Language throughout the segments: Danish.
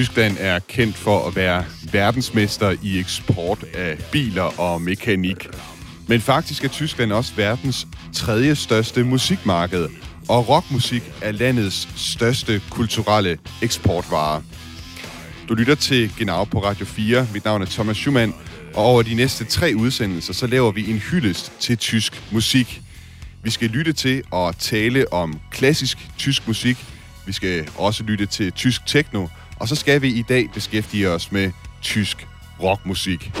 Tyskland er kendt for at være verdensmester i eksport af biler og mekanik. Men faktisk er Tyskland også verdens tredje største musikmarked, og rockmusik er landets største kulturelle eksportvare. Du lytter til Genau på Radio 4. Mit navn er Thomas Schumann, og over de næste tre udsendelser, så laver vi en hyldest til tysk musik. Vi skal lytte til og tale om klassisk tysk musik. Vi skal også lytte til tysk techno, og så skal vi i dag beskæftige os med tysk rockmusik.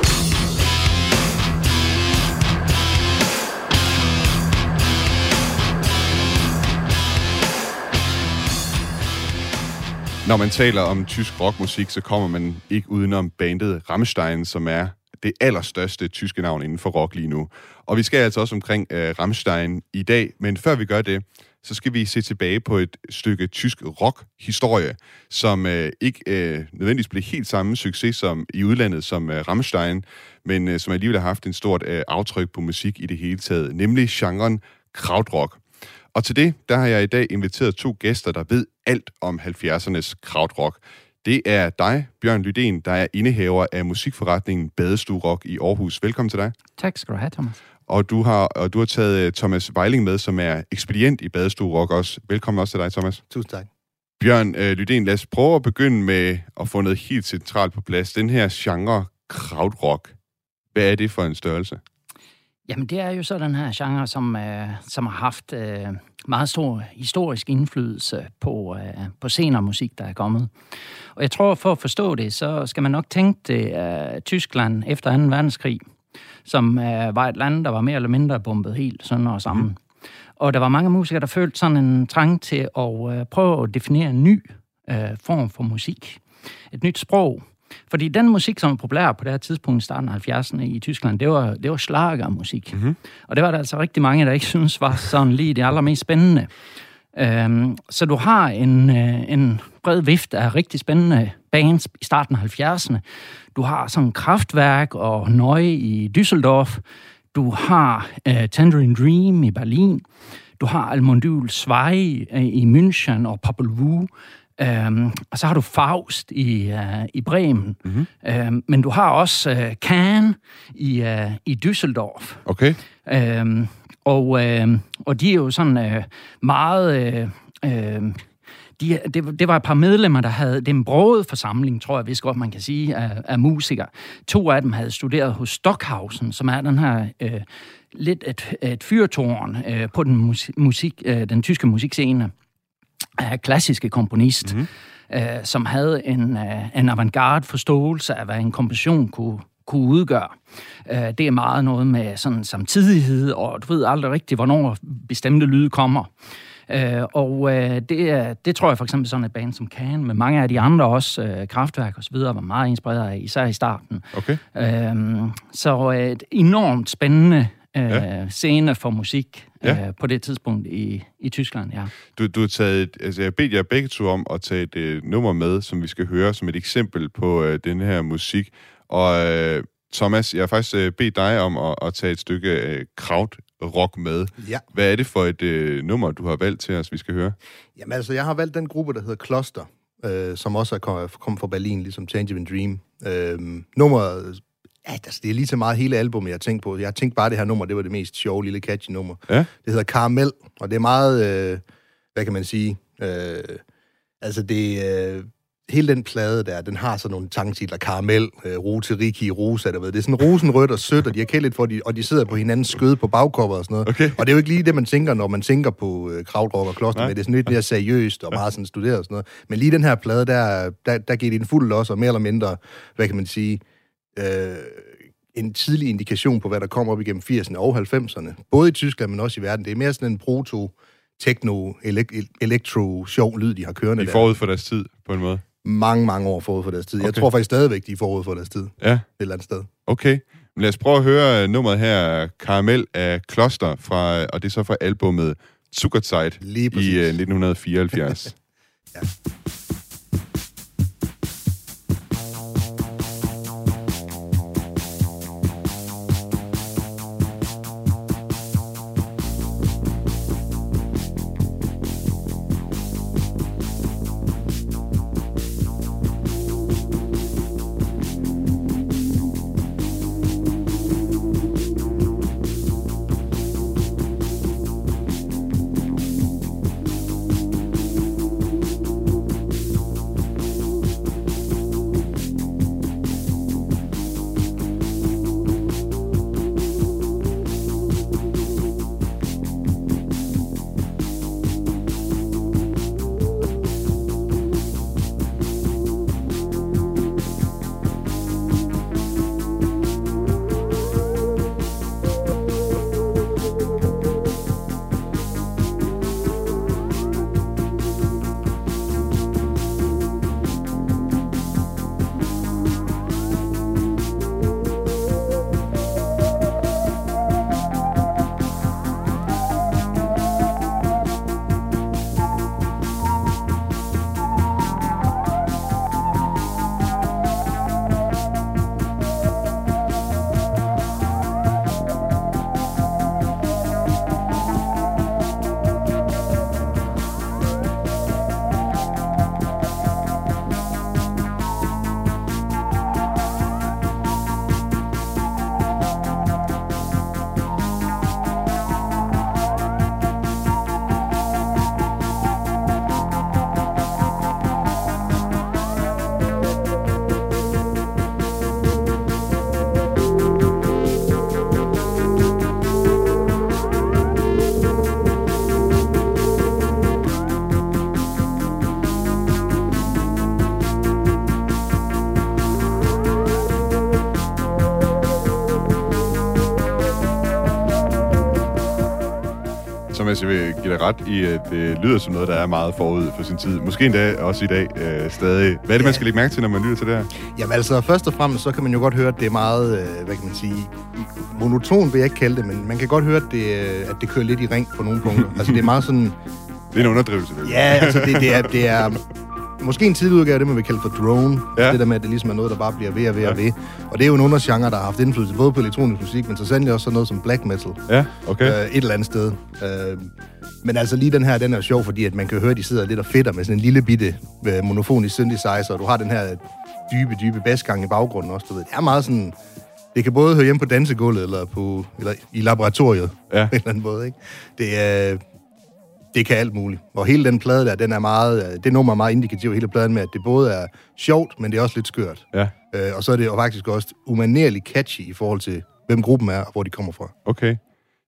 Når man taler om tysk rockmusik, så kommer man ikke udenom bandet Rammstein, som er det allerstørste tyske navn inden for rock lige nu. Og vi skal altså også omkring uh, Rammstein i dag, men før vi gør det, så skal vi se tilbage på et stykke tysk rock-historie, som øh, ikke øh, nødvendigvis blev helt samme succes som i udlandet som øh, Rammstein, men øh, som alligevel har haft en stort øh, aftryk på musik i det hele taget, nemlig genren krautrock. Og til det, der har jeg i dag inviteret to gæster, der ved alt om 70'ernes krautrock. Det er dig, Bjørn Lydén, der er indehaver af musikforretningen Badestue Rock i Aarhus. Velkommen til dig. Tak skal du have, Thomas. Og du har, og du har taget Thomas Vejling med, som er ekspedient i Badestue Rock også. Velkommen også til dig, Thomas. Tusind tak. Bjørn øh, Lydén, lad os prøve at begynde med at få noget helt centralt på plads. Den her genre krautrock. Hvad er det for en størrelse? Jamen, det er jo så den her genre, som, øh, som har haft øh, meget stor historisk indflydelse på, øh, på senere musik, der er kommet. Og jeg tror, for at forstå det, så skal man nok tænke det øh, Tyskland efter 2. verdenskrig, som øh, var et land, der var mere eller mindre bombet helt sådan og sammen. Mm. Og der var mange musikere, der følte sådan en trang til at øh, prøve at definere en ny øh, form for musik. Et nyt sprog, fordi den musik, som var populær på det her tidspunkt i starten af 70'erne i Tyskland, det var, det var slagermusik. Mm-hmm. Og det var der altså rigtig mange, der ikke synes var sådan lige det allermest spændende. Øhm, så du har en, øh, en bred vift af rigtig spændende bands i starten af 70'erne. Du har sådan Kraftværk og Nøje i Düsseldorf. Du har øh, Tangerine Dream i Berlin. Du har Almondyl Zwei øh, i München og Popol Vuh Øhm, og så har du Faust i, uh, i Bremen. Mm-hmm. Øhm, men du har også uh, Cannes i, uh, i Düsseldorf. Okay. Øhm, og, uh, og de er jo sådan uh, meget... Uh, uh, de, det, det var et par medlemmer, der havde... Det er en broget forsamling, tror jeg, hvis godt man kan sige, af, af musikere. To af dem havde studeret hos Stockhausen, som er den her... Uh, lidt et, et fyrtårn uh, på den, musik, uh, den tyske musikscene klassiske komponist, mm-hmm. øh, som havde en, øh, en avantgarde forståelse af, hvad en komposition kunne, kunne udgøre. Øh, det er meget noget med sådan samtidighed, og du ved aldrig rigtigt, hvornår bestemte lyde kommer. Øh, og øh, det, det tror jeg for eksempel sådan et band som Can, med mange af de andre også, øh, Kraftværk og så videre, var meget inspireret af, især i starten. Okay. Øh, så øh, et enormt spændende øh, ja. scene for musik ja. øh, på det tidspunkt i, i Tyskland, ja. Du, du har taget, altså jeg bedt jer begge to om at tage et øh, nummer med, som vi skal høre som et eksempel på øh, den her musik. Og øh, Thomas, jeg har faktisk øh, bedt dig om at, at tage et stykke øh, kraut rock med. Ja. Hvad er det for et øh, nummer, du har valgt til os, vi skal høre? Jamen altså, jeg har valgt den gruppe, der hedder Kloster, øh, som også er kommet kom fra Berlin, ligesom Tangerine Dream. Øh, nummeret Ja, altså, det er lige så meget hele albumet, jeg har tænkt på. Jeg har tænkt bare, det her nummer, det var det mest sjove, lille catchy nummer. Ja. Det hedder Karamel, og det er meget, øh, hvad kan man sige, øh, altså det, øh, hele den plade der, den har sådan nogle tangtitler, karamel, øh, rute, riki, rosa, der ved. Det er sådan rosenrødt og sødt, og de har kældet for, de, og de sidder på hinandens skød på bagkopper og sådan noget. Okay. Og det er jo ikke lige det, man tænker, når man tænker på øh, krautrock og kloster, men det er sådan lidt mere seriøst og meget sådan studeret og sådan noget. Men lige den her plade, der, der, der giver det en fuld los, og mere eller mindre, hvad kan man sige, øh, en tidlig indikation på, hvad der kommer op igennem 80'erne og 90'erne. Både i Tyskland, men også i verden. Det er mere sådan en proto techno, elektro, sjov lyd, de har kørende de er forud for deres tid, på en måde? Mange, mange år forud for deres tid. Okay. Jeg tror faktisk stadigvæk, de er forud for deres tid. Ja. Et eller andet sted. Okay. Men lad os prøve at høre nummeret her, Karamel af Kloster, fra, og det er så fra albumet Zuckerzeit i 1974. ja. Give dig ret i, at det lyder som noget, der er meget forud for sin tid. Måske endda også i dag øh, stadig. Hvad er det, man skal lægge mærke til, når man lytter til det her? Jamen altså, først og fremmest, så kan man jo godt høre, at det er meget, øh, hvad kan man sige, monoton vil jeg ikke kalde det, men man kan godt høre, at det, øh, at det kører lidt i ring på nogle punkter. altså, det er meget sådan... Det er en underdrivelse, det. Ja, altså, det, det, er, det er måske en tidlig udgave af det, man vil kalde for drone. Ja. Det der med, at det ligesom er noget, der bare bliver ved og ved ja. og ved. Og det er jo en undergenre, der har haft indflydelse både på elektronisk musik, men så sandelig også sådan noget som black metal. Ja, okay. Øh, et eller andet sted. Øh, men altså lige den her, den er sjov, fordi at man kan høre, at de sidder lidt og fedter med sådan en lille bitte øh, monofonisk synthesizer, og du har den her dybe, dybe basgang i baggrunden også, du ved. Det er meget sådan... Det kan både høre hjemme på dansegulvet eller, på, eller i laboratoriet ja. på en eller anden måde. Ikke? Det er, det kan alt muligt. Og hele den plade der, den er meget, det nummer er meget indikativ, hele pladen med, at det både er sjovt, men det er også lidt skørt. Ja. Øh, og så er det jo faktisk også umanerligt catchy i forhold til, hvem gruppen er, og hvor de kommer fra. Okay.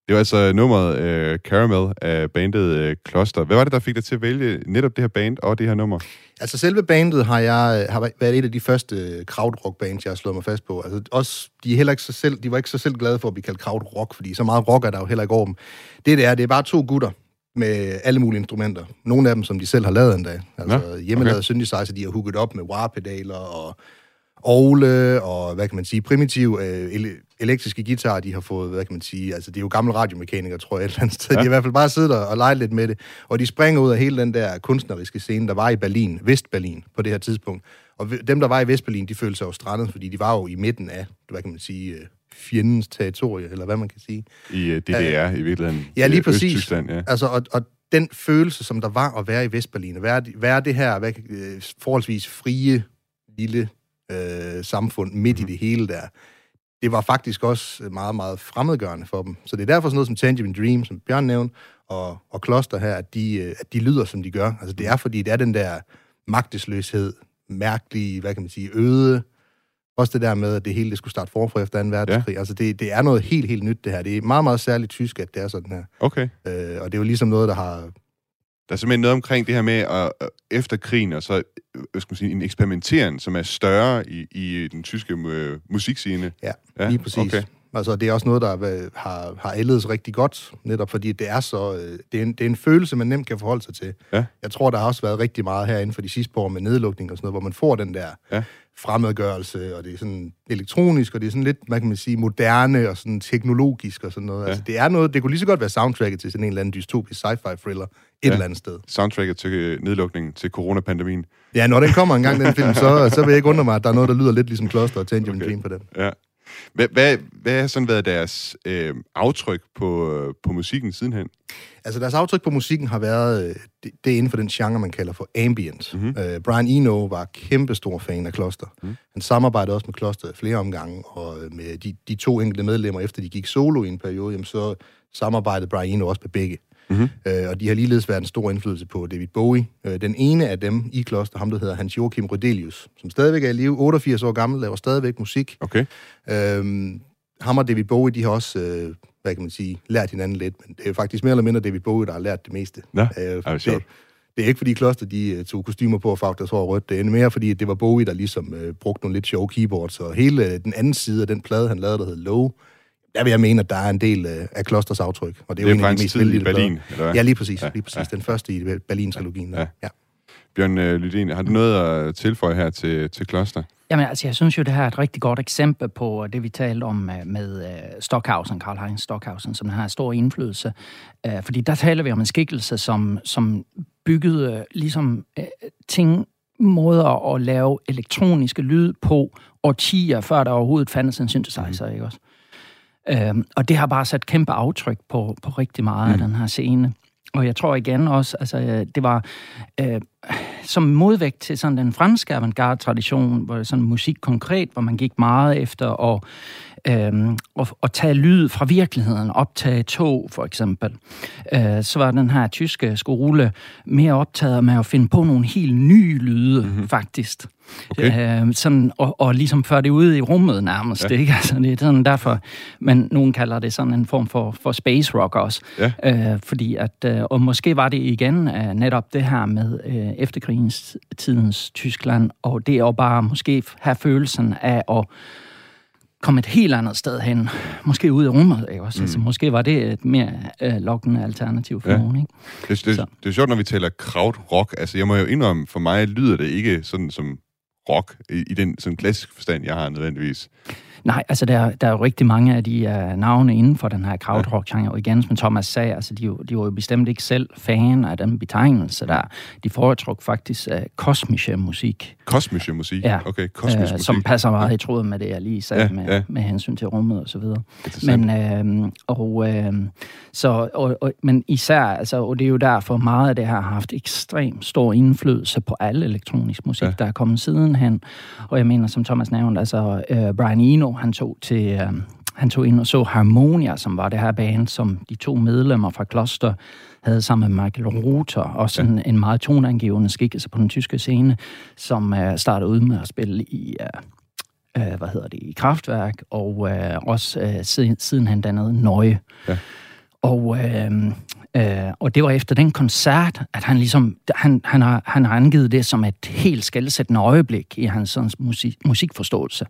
Det var altså nummeret uh, Caramel af bandet Kloster. Hvad var det, der fik dig til at vælge netop det her band og det her nummer? Altså selve bandet har jeg har været et af de første krautrock-bands, jeg har slået mig fast på. Altså også, de, er heller ikke så selv, de var ikke så selv glade for at blive kaldt krautrock, fordi så meget rock er der jo heller ikke over dem. Det, det er, det er bare to gutter, med alle mulige instrumenter. Nogle af dem, som de selv har lavet endda. Altså ja, okay. hjemmelavet synthesizer, de har hooket op med wah-pedaler og Ole og, hvad kan man sige, primitive øh, elektriske guitarer, de har fået, hvad kan man sige, altså det er jo gamle radiomekanikere, tror jeg, et eller andet sted. Ja. De har i hvert fald bare siddet og leget lidt med det. Og de springer ud af hele den der kunstneriske scene, der var i Berlin, Vestberlin, på det her tidspunkt. Og dem, der var i Vestberlin, de følte sig jo strandet, fordi de var jo i midten af, hvad kan man sige, øh, fjendens territorie, eller hvad man kan sige. I uh, DDR uh, i virkeligheden. Ja, lige præcis. Ja. Altså, og, og den følelse, som der var at være i Vestberlin, at være, være det her hvad, øh, forholdsvis frie, lille øh, samfund midt mm. i mhm. det hele der, det var faktisk også meget, meget fremmedgørende for dem. Så det er derfor sådan noget som Tangerine Dream, som Bjørn nævnte, og, og Kloster her, at de, øh, at de lyder, som de gør. Altså det er, fordi det er den der magtesløshed, mærkelige, hvad kan man sige, øde, også det der med, at det hele det skulle starte forfra efter 2. verdenskrig. Ja. Altså, det, det er noget helt, helt nyt, det her. Det er meget, meget særligt tysk, at det er sådan her. Okay. Øh, og det er jo ligesom noget, der har... Der er simpelthen noget omkring det her med, at efter krigen, og så hvad skal man sige, en eksperimentering, som er større i, i den tyske øh, musikscene. Ja, ja, lige præcis. Okay. Altså, det er også noget, der har, har ældet rigtig godt, netop fordi det er så... Øh, det, er en, det er en følelse, man nemt kan forholde sig til. Ja. Jeg tror, der har også været rigtig meget herinde for de sidste år med nedlukning og sådan noget, hvor man får den der ja. fremmedgørelse, og det er sådan elektronisk, og det er sådan lidt, hvad kan man sige, moderne og sådan teknologisk og sådan noget. Ja. Altså, det er noget, det kunne lige så godt være soundtracket til sådan en eller anden dystopisk sci-fi thriller et ja. eller andet sted. Soundtracket til øh, nedlukningen, til coronapandemien. Ja, når den kommer en gang, den film, så, så vil jeg ikke undre mig, at der er noget, der lyder lidt ligesom Kloster og Tangerine okay. Dream på den. Ja. Hvad, hvad, hvad har sådan været deres øh, aftryk på, øh, på musikken sidenhen? Altså, deres aftryk på musikken har været, øh, det, det er inden for den genre, man kalder for ambient. Mm-hmm. Uh, Brian Eno var kæmpestor fan af Kloster. Mm. Han samarbejdede også med Kloster flere omgange, og med de, de to enkelte medlemmer, efter de gik solo i en periode, jamen, så samarbejdede Brian Eno også med begge. Mm-hmm. Øh, og de har ligeledes været en stor indflydelse på David Bowie. Øh, den ene af dem i kloster, ham der hedder Hans Joachim Rodelius, som stadigvæk er i live, 88 år gammel, laver stadigvæk musik. Okay. Øh, ham og David Bowie, de har også, øh, hvad kan man sige, lært hinanden lidt, men det er faktisk mere eller mindre David Bowie, der har lært det meste. Ja, øh, det, det er ikke fordi Kloster de uh, tog kostymer på og farvede deres hår rødt. Det er mere fordi, det var Bowie, der ligesom uh, brugte nogle lidt sjove keyboards. Og hele uh, den anden side af den plade, han lavede, der hed Low, der vil jeg mene, at der er en del øh, af Klosters aftryk. Og det er jo det er en af de mest tid i Berlin, eller hvad? Ja, lige præcis. Ja, lige præcis. Ja. Den første i Berlin-trilogien. Ja. ja. Bjørn øh, Lydin, har du noget at tilføje her til, til Kloster? Jamen altså, jeg synes jo, det her er et rigtig godt eksempel på det, vi talte om øh, med Stockhausen, Karl Heinz Stockhausen, som har stor indflydelse. Fordi der taler vi om en skikkelse, som, som byggede ligesom ting, måder at lave elektroniske lyd på årtier, før der overhovedet fandtes en synthesizer, mm. ikke også? Øhm, og det har bare sat kæmpe aftryk på, på rigtig meget mm. af den her scene. Og jeg tror igen også, altså det var øh, som modvægt til sådan den franske avantgarde-tradition, hvor sådan musik konkret, hvor man gik meget efter at, øh, at, at tage lyd fra virkeligheden, optage tog for eksempel. Øh, så var den her tyske skole mere optaget med at finde på nogle helt nye lyde, mm-hmm. faktisk. Okay. Øh, sådan, og, og ligesom føre det ud i rummet nærmest. Ja. Ikke? Altså, det er sådan derfor, men nogen kalder det sådan en form for, for space rock også. Ja. Øh, fordi at, øh, og måske var det igen øh, netop det her med øh, efterkrigens tidens Tyskland, og det jo bare måske have følelsen af at kom et helt andet sted hen. Måske ud i rummet, ikke også? Mm. Altså, måske var det et mere øh, lokkende alternativ for ja. nogen, ikke? Det, det, det er sjovt, når vi taler krautrock. Altså, jeg må jo indrømme, for mig lyder det ikke sådan som rock i, i den sådan klassiske forstand, jeg har nødvendigvis. Nej, altså der, der er jo rigtig mange af de uh, navne inden for den her krautrock-genre, og igen, som Thomas sagde, altså de, de var jo bestemt ikke selv fan af den betegnelse der. De foretruk faktisk uh, kosmische musik. Kosmische musik? Ja, okay, kosmisk uh, musik. som passer meget i tråd med det, jeg lige sagde ja, med, ja. med hensyn til rummet og så videre. Men, uh, og, uh, så, og, og, men især, altså, og det er jo derfor meget af det her har haft ekstremt stor indflydelse på alle elektronisk musik, ja. der er kommet sidenhen. Og jeg mener, som Thomas nævnte, altså uh, Brian Eno, han tog til... Øh, han tog ind og så Harmonia, som var det her band, som de to medlemmer fra Kloster havde sammen med Michael Ruther, også en, en meget toneangivende skikkelse på den tyske scene, som uh, startede ud med at spille i, uh, uh, hvad hedder det, i Kraftværk, og uh, også uh, siden, siden han dannede Nøje. Ja. Og, uh, Øh, og det var efter den koncert, at han ligesom, han, han, har, han har angivet det som et helt skældsættende øjeblik i hans sådan, musik, musikforståelse.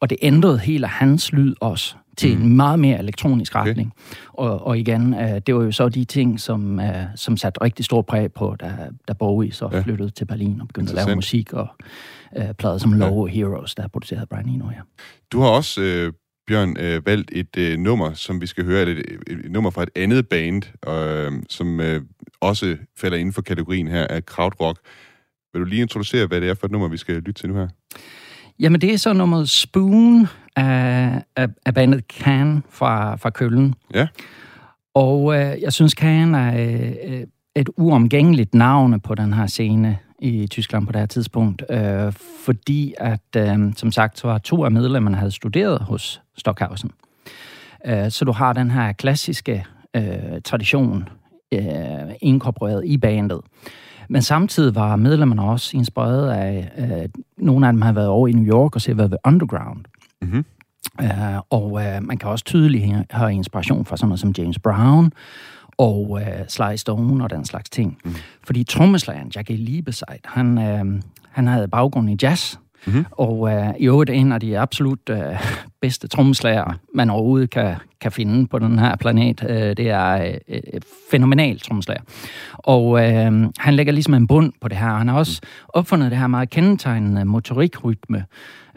Og det ændrede hele hans lyd også til mm. en meget mere elektronisk retning. Okay. Og, og igen, øh, det var jo så de ting, som, øh, som satte rigtig stor præg på, da, da Bowie så ja. flyttede til Berlin og begyndte at lave musik og øh, plader som Low Heroes, der produceret Brian Eno, ja. Du har også øh, Bjørn, øh, valgt et øh, nummer, som vi skal høre, et, et, et nummer fra et andet band, øh, som øh, også falder inden for kategorien her af krautrock. Vil du lige introducere, hvad det er for et nummer, vi skal lytte til nu her? Jamen, det er så nummeret Spoon af, af, af bandet Can fra, fra Køln. Ja. Og øh, jeg synes, Can er øh, et uomgængeligt navn på den her scene i Tyskland på det her tidspunkt, øh, fordi at, øh, som sagt, så var to af medlemmerne havde studeret hos Stockhausen. Øh, så du har den her klassiske øh, tradition øh, inkorporeret i bandet. Men samtidig var medlemmerne også inspireret af, øh, nogle af dem har været over i New York og set ved Underground. Mm-hmm. Uh, og uh, man kan også tydeligt have inspiration fra sådan noget som James Brown, og uh, Sly Stone og den slags ting. Mm. Fordi trommeslageren Jackie Liebeseit, han, uh, han havde baggrund i jazz, Mm-hmm. Og uh, i øvrigt en af de absolut uh, bedste trommeslager, man overhovedet kan, kan finde på den her planet. Uh, det er et fænomenalt trommeslager. Og uh, han lægger ligesom en bund på det her. Han har også opfundet det her meget kendetegnende motorikrytme,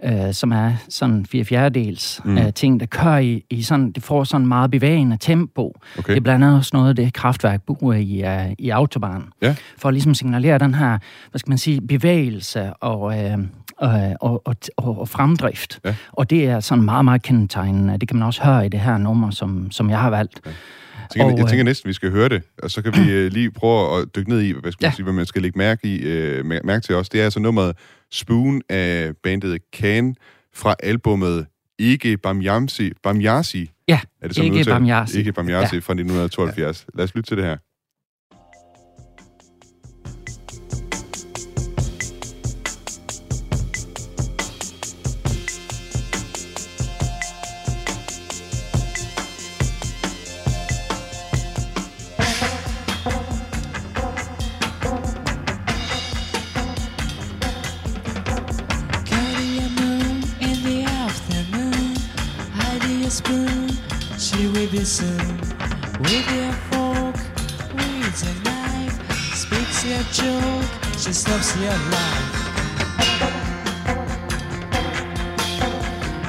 øh, som er sådan fire fjerdedels mm. øh, ting, der kører i, i sådan, det får sådan meget bevægende tempo. Okay. Det er blandt andet også noget af det, kraftværk bruger i, uh, i autobahn. Ja. For at ligesom signalere den her, hvad skal man sige, bevægelse og, øh, og, og, og, og fremdrift. Ja. Og det er sådan meget, meget kendetegnende. Det kan man også høre i det her nummer, som, som jeg har valgt. Ja. Jeg tænker, og, jeg tænker næsten, vi skal høre det, og så kan vi øh, lige prøve at dykke ned i, hvad, skal man ja. sige, hvad man skal lægge mærke, i, øh, mærke til også. Det er altså nummeret Spoon af bandet Can fra albumet Ikke Bamyamsi. Bamyasi? Ja, er det Ikke Bamyasi. Ikke Bamyasi ja. fra 1972. Ja. Lad os lytte til det her. Your.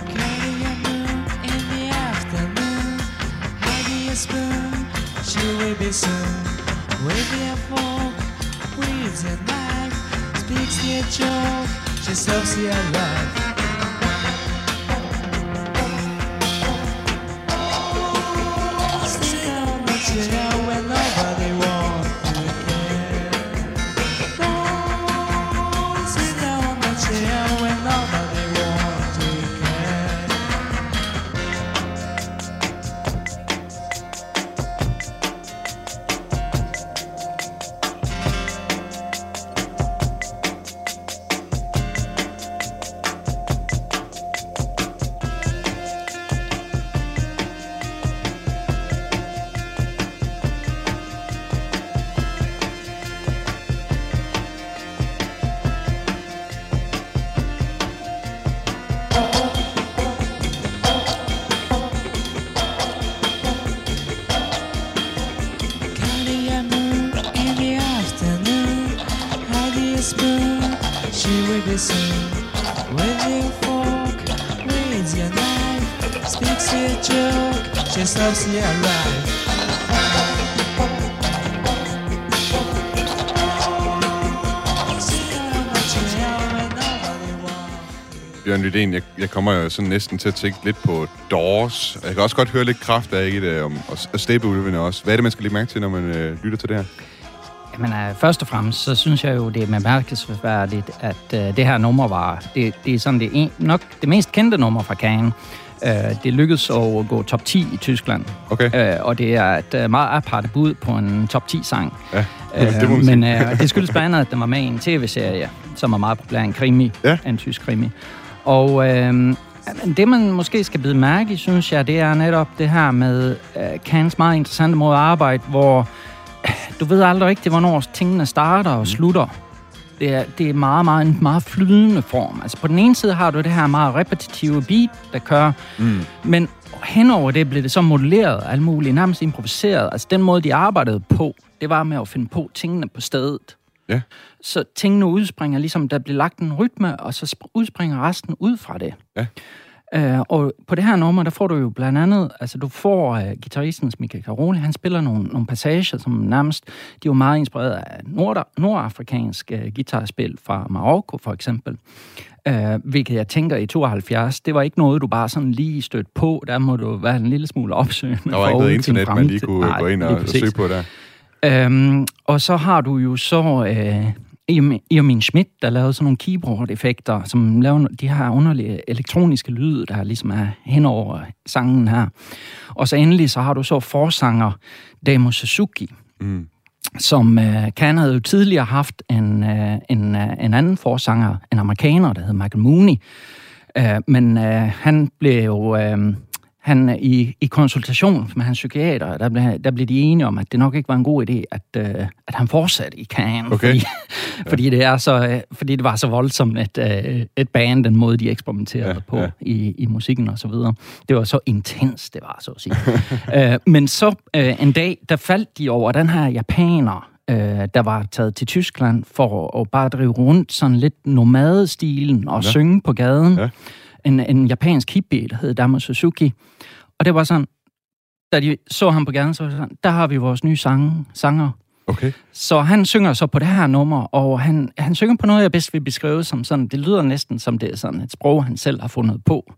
Carry your moon in the afternoon, your spoon, she will be soon. With your fork, a knife, speaks your joke, she stops your life. Lydén, jeg, jeg kommer jo sådan næsten til at tænke lidt på Doors. Jeg kan også godt høre lidt kraft af i det, om, og, og Steppeulvene også. Hvad er det, man skal lægge mærke til, når man øh, lytter til det her? Jamen, uh, først og fremmest, så synes jeg jo, det er bemærkelsesværdigt, at uh, det her nummer var, det, det er sådan det en, nok det mest kendte nummer fra Cannes. Uh, det lykkedes at gå top 10 i Tyskland. Okay. Uh, og det er et uh, meget aparte bud på en top 10-sang. Ja, Øh, det må man men uh, det skyldes blandt andet, at den var med i en tv-serie, som er meget populær, en krimi, Ja. en tysk krimi. Og øh, det, man måske skal bide mærke i, synes jeg, det er netop det her med uh, Kans meget interessante måde at arbejde, hvor øh, du ved aldrig rigtigt, hvornår tingene starter og slutter. Det er, det er meget, meget, en meget flydende form. Altså på den ene side har du det her meget repetitive beat, der kører, Mm. men henover det blev det så modelleret, alt muligt, nærmest improviseret. Altså den måde, de arbejdede på, det var med at finde på tingene på stedet. Ja. Så tingene udspringer, ligesom der bliver lagt en rytme, og så sp- udspringer resten ud fra det. Ja. Uh, og på det her nummer, der får du jo blandt andet, altså du får uh, gitarristens Michael Caroli, han spiller nogle, nogle passager, som nærmest, de er jo meget inspireret af nord, nordafrikansk uh, guitarspil fra Marokko for eksempel. Uh, hvilket jeg tænker i 72, det var ikke noget, du bare sådan lige stødte på. Der må du være en lille smule opsøgende. Der var ikke noget internet, man lige kunne Nej, gå ind og, og søge på der. Øhm, og så har du jo så øh, Irmin- Schmidt, der lavede sådan nogle keyboard-effekter, som laver de her underlige elektroniske lyde, der ligesom er hen over sangen her. Og så endelig så har du så forsanger Damo Suzuki, Mm. som øh, Kan havde jo tidligere haft en, øh, en, øh, en anden forsanger, en amerikaner, der hed Michael Mooney. Øh, men øh, han blev jo... Øh, han, i, I konsultation med hans psykiater, der blev, der blev de enige om, at det nok ikke var en god idé, at, øh, at han fortsatte i Cannes. Okay. Fordi, fordi, det er så, øh, fordi det var så voldsomt et, øh, et band, den måde, de eksperimenterede Ja, ja, på ja. ja. I, i musikken og så videre. Det var så intens, det var så at sige. øh, men så øh, en dag, der faldt de over den her japaner, øh, der var taget til Tyskland for at bare drive rundt sådan lidt nomadestilen og Ja. ja. synge på gaden. Ja. En, en japansk hippie, der hed Damo Suzuki. Og det var sådan, da de så ham på gaden, så var det sådan, der har vi vores nye sange, sanger. Okay. Så han synger så på det her nummer, og han, han synger på noget, jeg bedst vil beskrive som sådan, det lyder næsten som det er sådan et sprog, han selv har fundet på.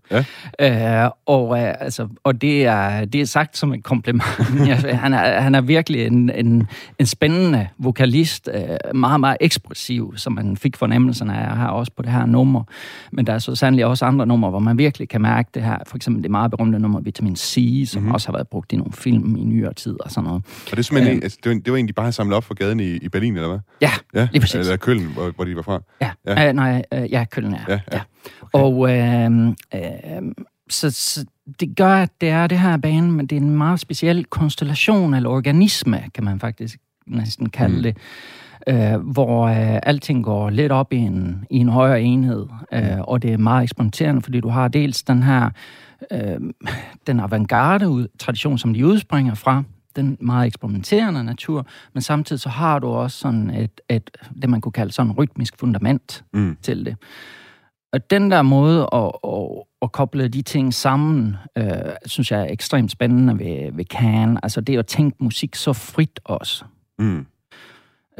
Ja. Øh, og, øh, altså, og det er, det er sagt som et kompliment. Han, er, han er virkelig en, en, en spændende vokalist, øh, meget, meget ekspressiv, som man fik fornemmelsen af her også på det her nummer. Men der er så sandelig også andre numre, hvor man virkelig kan mærke det her. For eksempel det meget berømte nummer Vitamin C, som Mhm. mm-hmm. også har været brugt i nogle film i nyere tid og sådan noget. Og det er simpelthen, Øh. en, altså, det, var, det var en, de bare samlet op for gaden i, i Berlin, eller hvad? Ja, Ja, Lige præcis. Eller Køln, hvor, hvor de var fra. Ja, Ja. Øh, nej, øh, ja, Køln. Ja, Ja, ja. ja. Og øh, øh, så, så det gør, at det er det her bane, men det er en meget speciel konstellation eller organisme, kan man faktisk næsten kalde Mm. det, øh, hvor øh, alting går lidt op i en, i en højere enhed, øh, og det er meget eksperimenterende, fordi du har dels den her øh, den avantgarde tradition, som de udspringer fra, den meget eksperimenterende natur, men samtidig så har du også sådan et, et det man kunne kalde sådan et rytmisk fundament Mm. til det. Og den der måde at, at, at koble de ting sammen, øh, synes jeg er ekstremt spændende ved, ved Can. Altså det at tænke musik så frit også, Mm.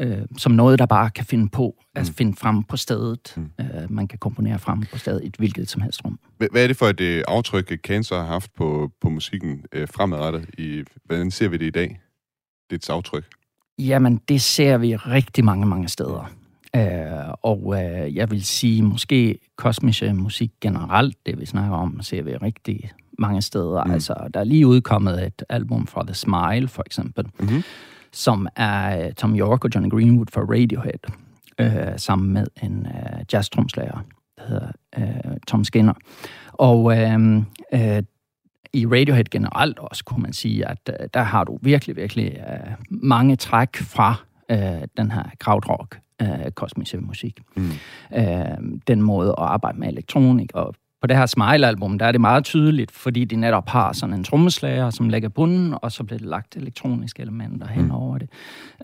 Øh, som noget, der bare kan finde på, altså Mm. finde frem på stedet. Mm. Øh, man kan komponere frem på stedet i et hvilket som helst rum. Hvad er det for et øh, aftryk, Cancer har haft på, på musikken øh, fremadrettet? I, hvordan ser vi det i dag? Det et aftryk. Jamen, det ser vi rigtig mange, mange steder. Øh, og øh, jeg vil sige, måske kosmiske musik generelt, det vi snakker om, ser vi rigtig mange steder. Mm. Altså, der er lige udkommet et album fra The Smile, for eksempel, Mm-hmm. Som er øh, Tom York og Johnny Greenwood fra Radiohead, øh, sammen med en øh, jazztromslager, der hedder øh, Tom Skinner. Og øh, øh, i Radiohead generelt også, kunne man sige, at øh, der har du virkelig, virkelig øh, mange træk fra øh, den her krautrock, øh, kosmiske musik. Mm. Øh, den måde at arbejde med elektronik, og på det her Smile-album, der er det meget tydeligt, fordi de netop har sådan en trommeslager, som lægger bunden, og så bliver det lagt elektroniske elementer hen Mm. over det,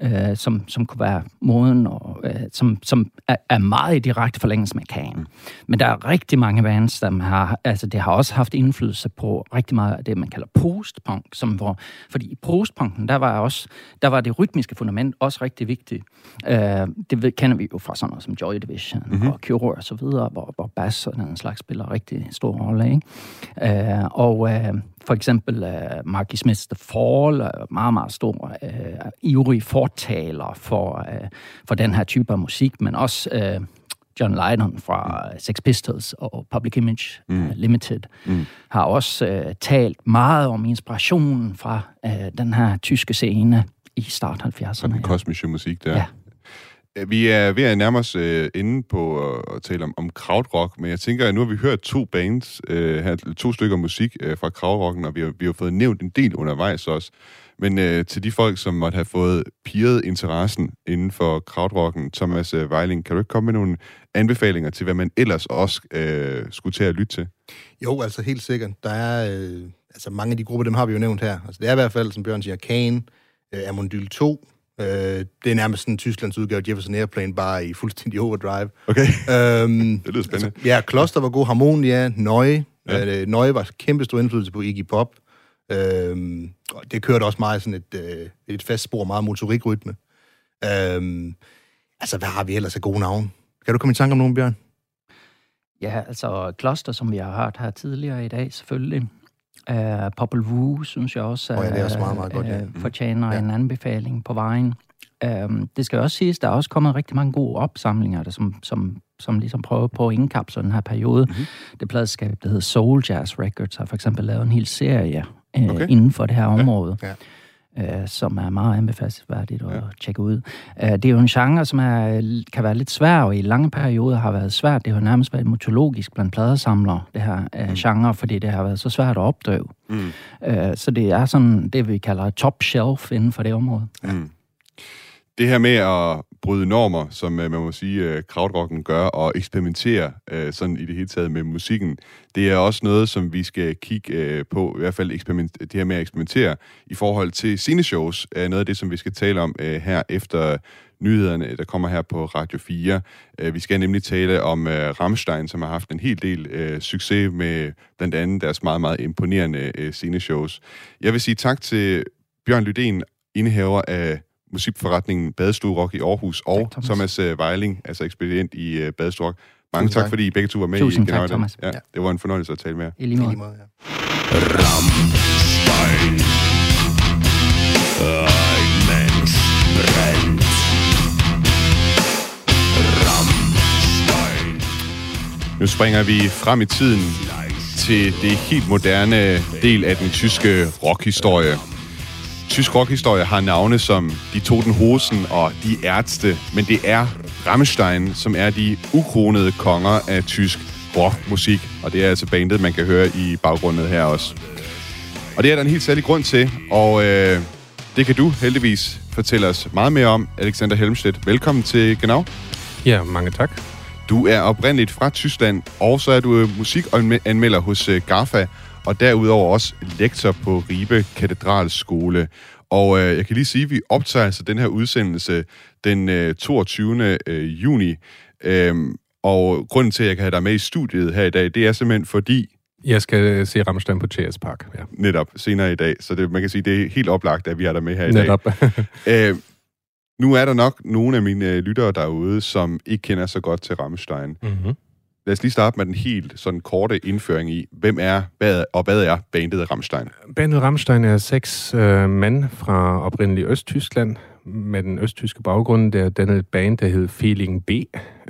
øh, som, som kunne være moden, og øh, som, som er, er meget i direkte forlængelse med Can. Mm. Men der er rigtig mange bands, der har, altså det har også haft indflydelse på rigtig meget af det, man kalder postpunk, som hvor, fordi i postpunken, der var også, der var det rytmiske fundament også rigtig vigtigt. Øh, det ved, kender vi jo fra sådan noget som Joy Division Mhm. mm-hmm. og Cure og så videre, hvor, hvor bass og den slags spiller rigtig stor rolle, ikke? Øh, og øh, for eksempel øh, Marky Smith's The Fall er meget, meget stor øh, ivrig fortaler for, øh, for den her type af musik, men også øh, John Lydon fra Sex Pistols og Public Image mm. uh, Limited mm. har også øh, talt meget om inspirationen fra øh, den her tyske scene i start 70'erne. Den kosmiske musik der. Ja. Øh, vi er ved at nærme os øh, inde på øh, at, tale om, om krautrock, men jeg tænker, at nu har vi hørt to bands, øh, her, to stykker musik øh, fra krautrocken, og vi har, vi har fået nævnt en del undervejs også. Men øh, til de folk, som måtte have fået piret interessen inden for krautrocken, Thomas øh, Vejling, kan du ikke komme med nogle anbefalinger til, hvad man ellers også øh, skulle til at lytte til? Jo, altså helt sikkert. Der er, øh, altså mange af de grupper, dem har vi jo nævnt her. Altså det er i hvert fald, som Bjørn siger, Kane, øh, Amondyl 2, øh, det er nærmest sådan Tysklands udgave af Jefferson Airplane, bare i fuldstændig overdrive. Okay. øhm, Det lyder spændende. Altså, ja, Kloster var god, Harmonia, Nøje. Ja. Ja. Øh, Nøje var kæmpe stor indflydelse på Iggy Pop. Øhm, og det kørte også meget sådan et, øh, et fast spor, meget motorikrytme. Øhm, altså, hvad har vi ellers af gode navne? Kan du komme i tanke om nogen, Bjørn? Ja, altså Kloster, som vi har hørt her tidligere i dag, selvfølgelig. Uh, Popple Vuh, synes jeg også, Åh ja, det er også meget, meget godt, ja. øh, fortjener Ja. en anbefaling på vejen. Um, det skal også siges, der er også kommet rigtig mange gode opsamlinger, der, som, som, som ligesom prøver på at indkapsle den her periode. Mhm. Mm-hmm. Det pladeskab, der hedder Soul Jazz Records, har for eksempel lavet en hel serie uh, Okay. inden for det her område. Ja. Uh, som er meget anbefalesværdigt at ja. tjekke ud. Uh, det er jo en genre, som er, kan være lidt svær, og i lange perioder har været svært. Det har nærmest været mytologisk blandt pladesamlere, det her uh, genre, fordi det har været så svært at opdrive. Mm. Uh, så det er sådan det, vi kalder top shelf inden for det område. Mm. Det her med at bryde normer, som øh, man må sige, øh, krautrocken gør, og eksperimentere øh, sådan i det hele taget med musikken, det er også noget, som vi skal kigge øh, på, i hvert fald eksperiment, det her med at eksperimentere i forhold til sceneshows, er noget af det, som vi skal tale om øh, her efter nyhederne, der kommer her på Radio 4. Øh, vi skal nemlig tale om øh, Rammstein, som har haft en hel del øh, succes med blandt andet deres meget, meget imponerende øh, sceneshows. Jeg vil sige tak til Bjørn Lydén, indehaver af musikforretningen Badestue Rock i Aarhus, og Tak, Thomas. Thomas øh, Weiling, altså ekspedient i øh, Badestue Rock. Mange Tusind tak, tak. fordi I begge to var med Tusind i tak, General. Thomas. Ja, det var en fornøjelse at tale med jer. I lige I måde. måde, ja. Nu springer vi frem i tiden til det helt moderne del af den tyske rockhistorie. Tysk rockhistorie har navne som De Toten Hosen og De Ærzte, men det er Rammstein, som er de ukronede konger af tysk rockmusik, og det er altså bandet, man kan høre i baggrunden her også. Og det er der en helt særlig grund til, og øh, det kan du heldigvis fortælle os meget mere om, Alexander Helmstedt. Velkommen til Genau. Ja, mange tak. Du er oprindeligt fra Tyskland, og så er du musikanmelder hos øh, GAFA, og derudover også lektor på Ribe Katedralskole. Og øh, jeg kan lige sige, at vi optager altså den her udsendelse den øh, 22. Øh, juni. Øhm, og grunden til, at jeg kan have dig med i studiet her i dag, det er simpelthen fordi, Jeg skal se Rammstein på Chairs Park. Ja. netop senere i dag, så det, man kan sige, det er helt oplagt, at vi har dig med her i dag. Netop. Øh, nu er der nok nogle af mine øh, lyttere derude, som ikke kender så godt til Rammstein. mm-hmm. Lad os lige starte med den helt sådan korte indføring i, hvem er hvad, og hvad er bandet Rammstein? Bandet Rammstein er seks øh, mænd fra oprindeligt Østtyskland med den østtyske baggrund. Der dannede et band, der hed Feeling B,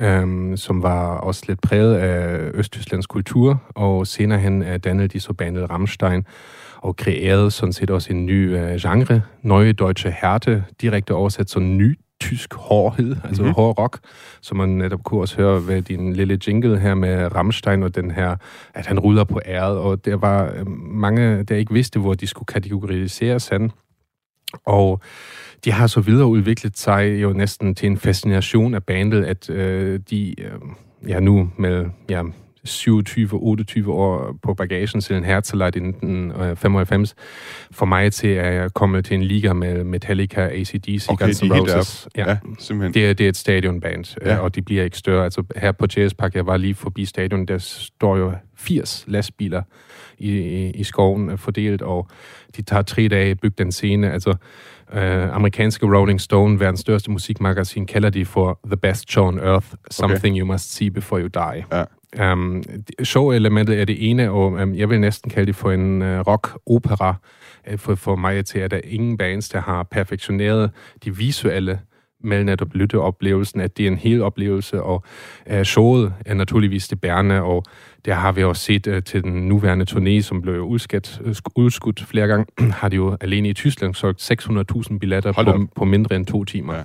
øhm, som var også lidt præget af Østtysklands kultur, og senere hen er dannet de så bandet Rammstein, og kreerede sådan set også en ny øh, genre, Neue Deutsche Härte, direkte oversat som ny tysk hårdhed, altså Mhm. mm-hmm. hård rock, som man netop kunne også høre ved din lille jingle her med Rammstein og den her, at han ruller på æret, og der var øh, mange, der ikke vidste, hvor de skulle kategoriseres hen. Og de har så videre udviklet sig jo næsten til en fascination af bandet, at øh, de, øh, ja nu med ja, 27-28 år på bagagen til en Herzleit i 1995, for mig til at komme til en liga med Metallica, ACDC, Okay, Guns N' Roses. Ja, ja simpelthen. Det er, det er et stadionband, Ja. ja. og de bliver ikke større. Altså her på Jazzpark, jeg var lige forbi stadion, der står jo 80 lastbiler i, i, i skoven øh, fordelt, og de tager tre dage at bygge den scene. Altså øh, amerikanske Rolling Stone, verdens største musikmagasin, kalder de for The Best Show on Earth, Something You Must See Before You Die. Ja. Um, show-elementet er det ene, og um, jeg vil næsten kalde det for en uh, rock-opera. Uh, for, for mig til, at der er ingen bands, der har perfektioneret de visuelle med netop lytteoplevelsen, at det er en hel oplevelse, og uh, showet er naturligvis det bærende, og der har vi også set uh, til den nuværende turné, som blev udskudt, uh, udskudt flere gange, har de jo alene i Tyskland solgt 600.000 billetter på, på mindre end to timer. Ja.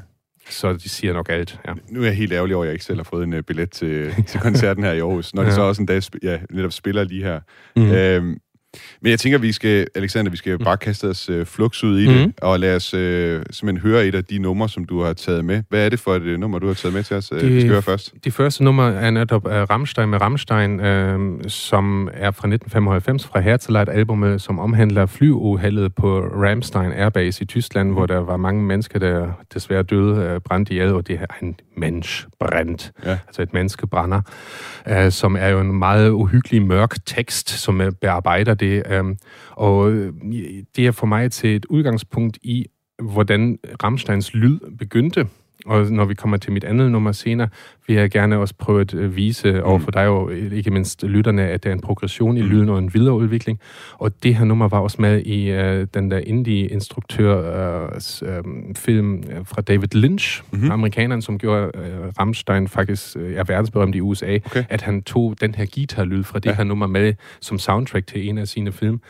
Så de siger nok alt, ja. Nu er jeg helt ærgerlig over, at jeg ikke selv har fået en uh, billet til, til koncerten her i Aarhus, når ja. det så også en dag sp- ja, netop spiller lige her. Mhm. Øhm, men jeg tænker, vi skal, Alexander, vi skal bare kaste os uh, flux ud i det, Mhm. og lad os uh, simpelthen høre et af de numre, som du har taget med. Hvad er det for et uh, nummer, du har taget med til os? Uh, Det- Vi skal høre først. Det første nummer er netop uh, Rammstein med Rammstein, øh, som er fra 1995 fra Herzleit-albumet, som omhandler flyuheldet på Ramstein Airbase i Tyskland, mm. hvor der var mange mennesker, der desværre døde, uh, brændt ihjel, og det er en mensch brændt, Ja. altså et menneske brænder, uh, som er jo en meget uhyggelig mørk tekst, som uh, bearbejder det. Um, og øh, det er for mig til et udgangspunkt i, hvordan Rammsteins lyd begyndte. Og når vi kommer til mit andet nummer senere, vil jeg gerne også prøve at øh, vise over for dig og øh, ikke mindst lytterne, at der er en progression i lyden og en videreudvikling. Og det her nummer var også med i øh, den der indie-instruktør øh, film øh, fra David Lynch, Mhm. mm-hmm. amerikaneren, som gjorde øh, Rammstein faktisk øh, er verdensberømt i USA, Okay. at han tog den her guitarlyd fra det ja. her nummer med som soundtrack til en af sine film,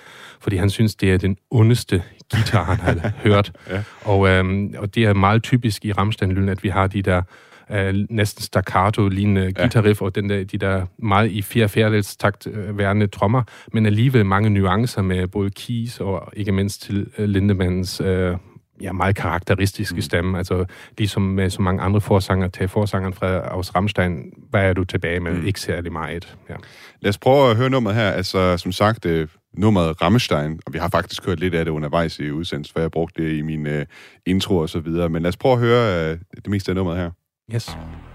fordi han synes, det er den ondeste guitar, han har hørt. Ja. Og, øhm, og det er meget typisk i Rammstein-lyden, at vi har de der øh, næsten staccato-lignende Ja. guitarriff, og den der, de der meget i fire fjerdedels takt øh, værende trommer, men alligevel mange nuancer med både keys og ikke mindst til øh, Lindemans øh, ja, meget karakteristiske mm. stemme. Altså ligesom med så mange andre forsanger, tag forsangeren fra aus Rammstein, hvad er du tilbage med? Mm. Ikke særlig meget. Ja. Lad os prøve at høre nummeret her. Altså, som sagt, øh, nummeret Rammstein, og vi har faktisk hørt lidt af det undervejs i udsendelsen, for jeg brugte det i min øh, intro og så videre. Men lad os prøve at høre øh, det meste af nummeret her. Yes. Rammstein.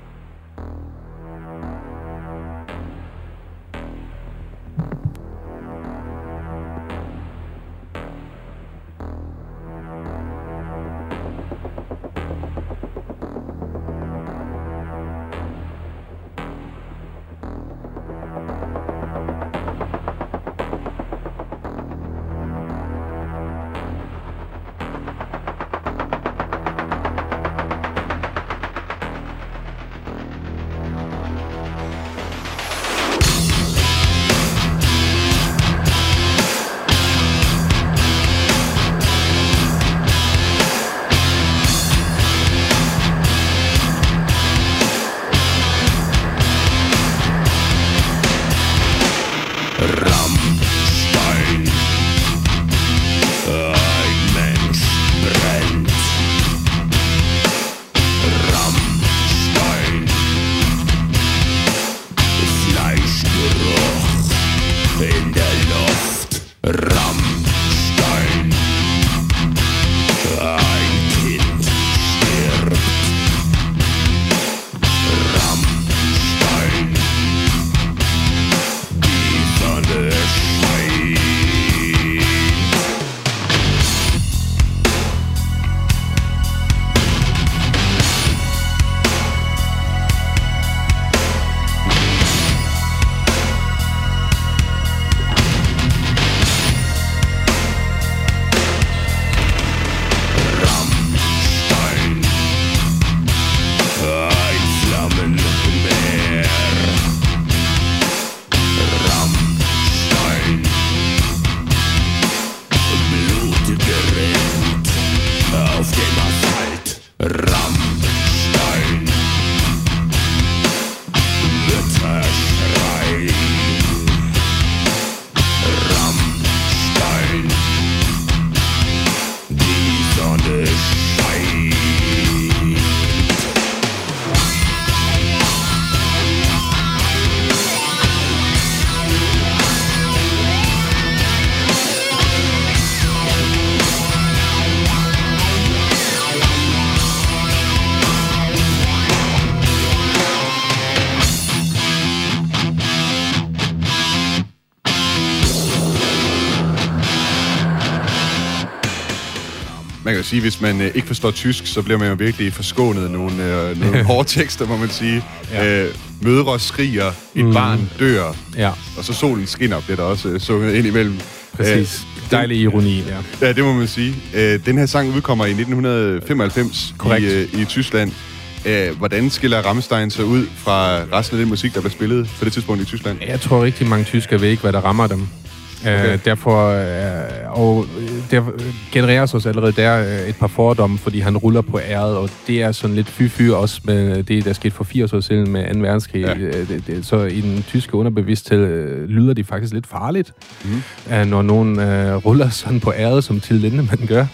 Sige, hvis man øh, ikke forstår tysk, så bliver man jo virkelig forskånet nogle, øh, nogle hårde tekster, må man sige. Ja. Øh, mødre skriger, et mm. barn dør, Ja, og så solen skinner, bliver der også øh, sunget ind imellem. præcis. Øh, Dejlig ironi, ja. Ja, det må man sige. Øh, den her sang udkommer i 1995 Korrekt. i, øh, i Tyskland. Øh, hvordan skiller Rammstein sig ud fra resten af den musik, der blev spillet på det tidspunkt i Tyskland? Jeg tror rigtig mange tyskere ved ikke, hvad der rammer dem. Okay. Uh, derfor, uh, og øh, der genereres også allerede der uh, et par fordomme, fordi han ruller på æret, og det er sådan lidt fy-fy også med det, der skete for 80 år siden med 2. verdenskrig. Ja. Ja. Det, det, så i den tyske underbevidsthed uh, lyder det faktisk lidt farligt, mm. uh, når nogen uh, ruller sådan på æret, som Til Lindemann gør.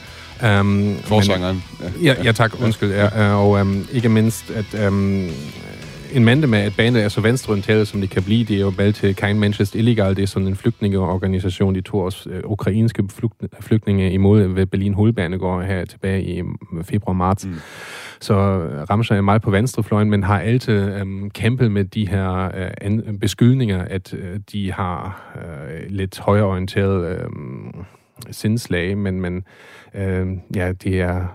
Um, Forsangeren. Ja, ja tak, undskyld. Ja, øh, og um, ikke mindst, at um, en mand med, at bandet er så venstreorienteret, som det kan blive, det er jo valgt til Kein Manchester Illegal, det er sådan en flygtningeorganisation, de tog også øh, ukrainske flygtninge imod ved Berlin Hovedbanegård her tilbage i mm, februar-marts. Mm. Så øh, Ramscher er meget på venstrefløjen, men har altid øhm, kæmpet med de her øh, an- beskyldninger, at øh, de har øh, lidt højreorienteret øh, sindslag, men, men øh, ja, det er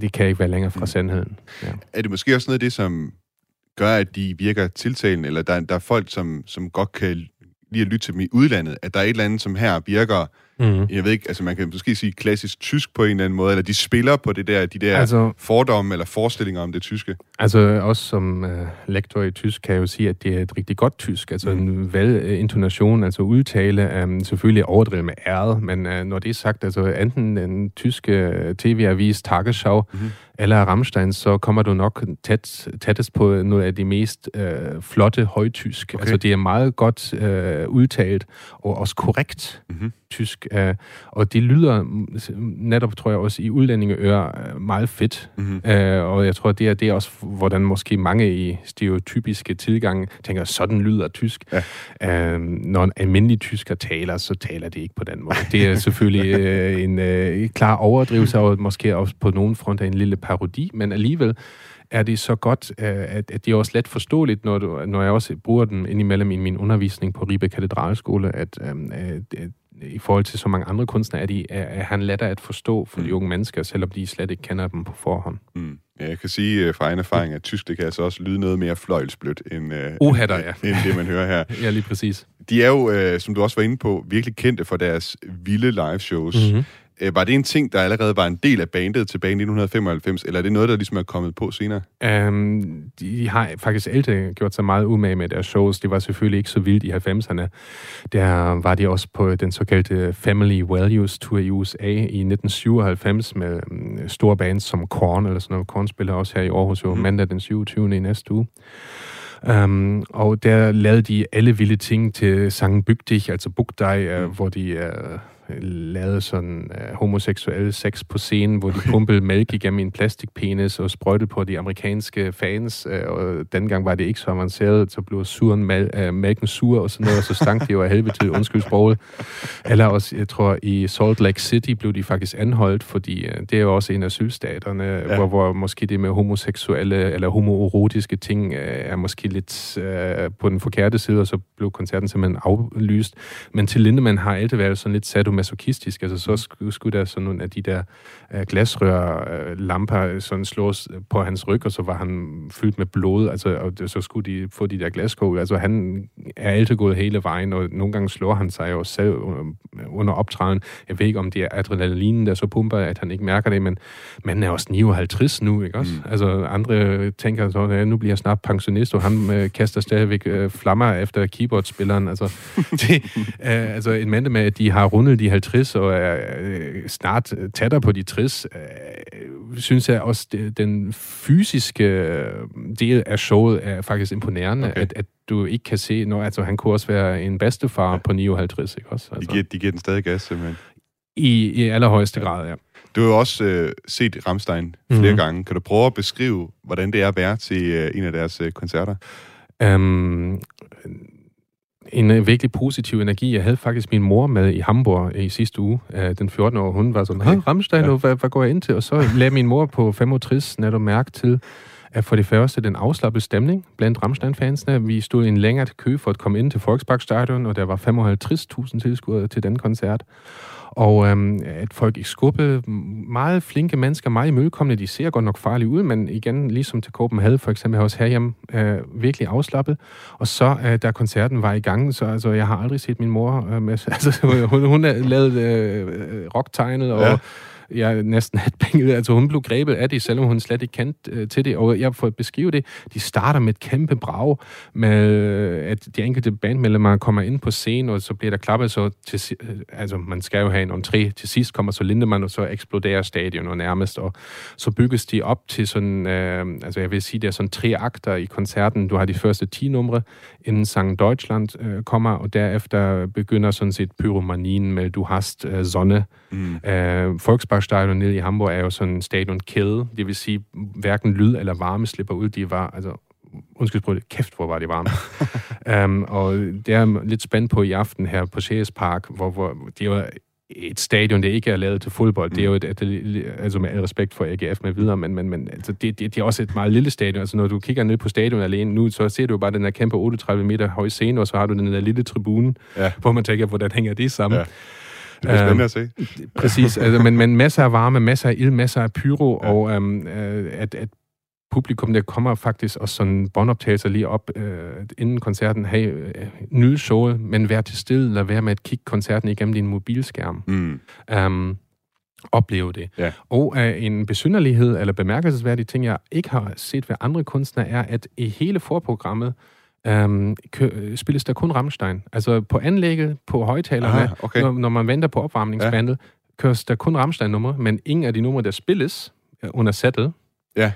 det kan ikke være længere fra sandheden. Ja. Er det måske også noget af det, som gør, at de virker tiltalende, eller der, der er folk, som, som godt kan lide at lytte til dem i udlandet, at der er et eller andet, som her virker, Mm. jeg ved ikke, altså man kan måske sige klassisk tysk på en eller anden måde, eller de spiller på det der, de der Altså- fordomme eller forestillinger om det tyske. Altså også som øh, lektor i tysk kan jeg jo sige, at det er et rigtig godt tysk. Altså mm. en vel-intonation, altså udtale, um, selvfølgelig overdrevet med æret, men uh, når det er sagt, altså enten den tyske øh, tv-avis Tagesschau mm-hmm. eller Rammstein, så kommer du nok tæt, tættest på noget af det mest øh, flotte højtysk. Okay. Altså det er meget godt øh, udtalt og også korrekt mm-hmm. Tysk. Øh, og det lyder netop, tror jeg, også i udlændingeører øh, meget fedt. Mm-hmm. Øh, og jeg tror, det er, det er også, hvordan måske mange i stereotypiske tilgange tænker, sådan lyder tysk. Ja. Øh, når en almindelig tysker taler, så taler det ikke på den måde. Det er selvfølgelig øh, en øh, klar overdrivelse, og måske også på nogen front af en lille parodi, men alligevel er det så godt, øh, at, at det er også let forståeligt, når, du, når jeg også bruger den indimellem i min undervisning på Ribe Katedralskole, at, øh, at i forhold til så mange andre kunstnere, er, de, er, er han lettere at forstå for de unge mennesker, selvom de slet ikke kender dem på forhånd. Mm. Ja, jeg kan sige øh, fra egen erfaring, at tysk, det kan altså også lyde noget mere fløjlsblødt, end, øh, Uha end, ja. end det, man hører her. Ja, lige præcis. De er jo, øh, som du også var inde på, virkelig kendte for deres vilde live shows. Mm-hmm. Øh, var det en ting, der allerede var en del af bandet tilbage i 1995, eller er det noget, der ligesom er kommet på senere? Um, de har faktisk altid gjort sig meget umage med deres shows. Det var selvfølgelig ikke så vildt i 90'erne. Der var de også på den såkaldte Family Values Tour i USA i 1997 med um, store bands som Korn, eller sådan noget. Korn spiller også her i Aarhus jo mandag den 27. i næste uge. Um, og der lavede de alle vilde ting til sangen Byg dich, altså Bug dig, uh, hvor de uh, lavede sådan uh, homoseksuelle sex på scenen, hvor de pumpede mælk igennem en plastikpenis og sprøjtede på de amerikanske fans. Uh, og dengang var det ikke så avanceret, så blev suren mal, uh, mælken sur og sådan noget, og så stank de jo af helvede til undskyld sproget. Eller også, jeg tror, i Salt Lake City blev de faktisk anholdt, fordi uh, det er jo også en af sydstaterne, ja. hvor, hvor måske det med homoseksuelle eller homoerotiske ting uh, er måske lidt uh, på den forkerte side, og så blev koncerten simpelthen aflyst. Men til Lindemann har altid været sådan lidt sadomasochistisk, altså så skulle, skulle der sådan nogle af de der uh, glasrør uh, lamper sådan slås på hans ryg, og så var han fyldt med blod, altså, og så skulle de få de der glaskål. Altså han er altid gået hele vejen, og nogle gange slår han sig jo selv under, optræden. Jeg ved ikke, om det er adrenalinen, der så pumper, at han ikke mærker det, men man er også 59 nu, ikke også? Mm. Altså andre tænker så, at nu bliver jeg snart pensionist, og han øh, kaster stadigvæk øh, flammer efter keyboardspilleren. Altså, det, øh, altså en mand med, at de har rundet de 50 og er øh, snart tættere på de 60, øh, synes jeg også, det, den fysiske øh, del af showet er faktisk imponerende, Okay. at, at du ikke kan se, når altså, han kunne også være en bedstefar ja. på 59, ikke også? De Altså, giver, de giver den stadig gas, simpelthen. i, I allerhøjeste grad, ja. Du har jo også øh, set Ramstein flere Mhm. mm-hmm. gange. Kan du prøve at beskrive, hvordan det er at være til øh, en af deres øh, koncerter? Um, en øh, virkelig positiv energi. Jeg havde faktisk min mor med i Hamburg i sidste uge, uh, den 14 år. Hun var sådan, okay. Rammstein, ja. hvad, hvad går jeg ind til? Og så lagde min mor på 65 netop mærke til, er for det første den afslappede stemning blandt Rammstein-fansene. Vi stod i en længere kø for at komme ind til Volksparkstadion, og der var 55.000 tilskuere til den koncert. Og øhm, at folk ikke skubbe. Meget flinke mennesker, meget imødekommende. De ser godt nok farlige ud, men igen, ligesom til Copenhagen for eksempel, også herhjemme, øh, virkelig afslappet. Og så, øh, da koncerten var i gang, så altså, jeg har aldrig set min mor øh, med... Altså, hun, hun lavede øh, øh, rocktegnet, og Ja jeg næsten havde penge. Altså, hun blev grebet af det, selvom hun slet ikke kendte øh, til det. Og jeg får beskrive det. De starter med et kæmpe brag, med øh, at de enkelte bandmedlemmer kommer ind på scenen, og så bliver der klappet, så til, øh, altså, man skal jo have en entré. Til sidst kommer så Lindemann, og så eksploderer stadion og nærmest, og så bygges de op til sådan, øh, altså jeg vil sige, det er sådan tre akter i koncerten. Du har de første 10 numre, inden sang Deutschland øh, kommer, og derefter begynder sådan set pyromanien med Du hast øh, Sonne, Mm. Øh, Volksparkstadion nede i Hamburg er jo sådan en stadionkæde, det vil sige, hverken lyd eller varme slipper ud. De var, altså, undskyld sproget, kæft, hvor var det varmt. um, og det er jeg lidt spændt på i aften her på CS Park, hvor, hvor det er jo et stadion, der ikke er lavet til fodbold. Det er jo et, et, et altså med al respekt for AGF med videre, men, men, men altså det, det, det, er også et meget lille stadion. Altså når du kigger ned på stadion alene nu, så ser du jo bare den der kæmpe 38 meter høje scene, og så har du den der lille tribune, Ja. hvor man tænker, hvordan hænger det sammen? Ja. Det bliver spændende at se. Præcis, altså, men, men masser af varme, masser af ild, masser af pyro, ja. og øhm, øh, at, at publikum, der kommer faktisk også sådan båndoptagelser lige op øh, inden koncerten, hey, øh, nyde showet, men vær til stede, lad være med at kigge koncerten igennem din mobilskærm. Mm. Um, opleve det. Ja. Og uh, en besynderlighed eller bemærkelsesværdig ting, jeg ikke har set ved andre kunstnere, er, at i hele forprogrammet um, kø- spilles der kun Rammstein. Altså på anlægget, på højtalerne, Aha, okay. når, når man venter på opvarmningsbandet, ja. køres der kun Rammstein-numre, men ingen af de numre, der spilles øh, under sættet. Ja.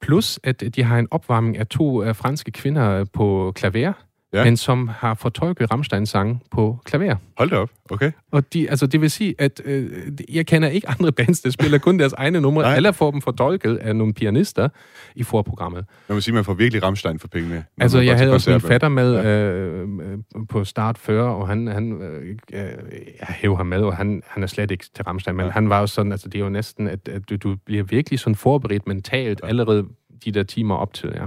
Plus, at de har en opvarmning af to uh, franske kvinder på klaver, Ja. ja. men som har fortolket Rammstein-sange på klaver. Hold da op. Okay. Og de, altså, det vil sige, at øh, jeg kender ikke andre bands, der spiller kun deres egne numre, Nej. eller får dem fortolket af nogle pianister i forprogrammet. Man må sige, at man får virkelig Rammstein for pengene. Altså, jeg havde også min fatter med øh, øh, på start før, og han, han øh, øh, jeg hæv ham med, og han, han er slet ikke til Rammstein, men Ja. ja. han var jo sådan, altså det er jo næsten, at, at du, du bliver virkelig sådan forberedt mentalt Ja. allerede de der timer op til, ja.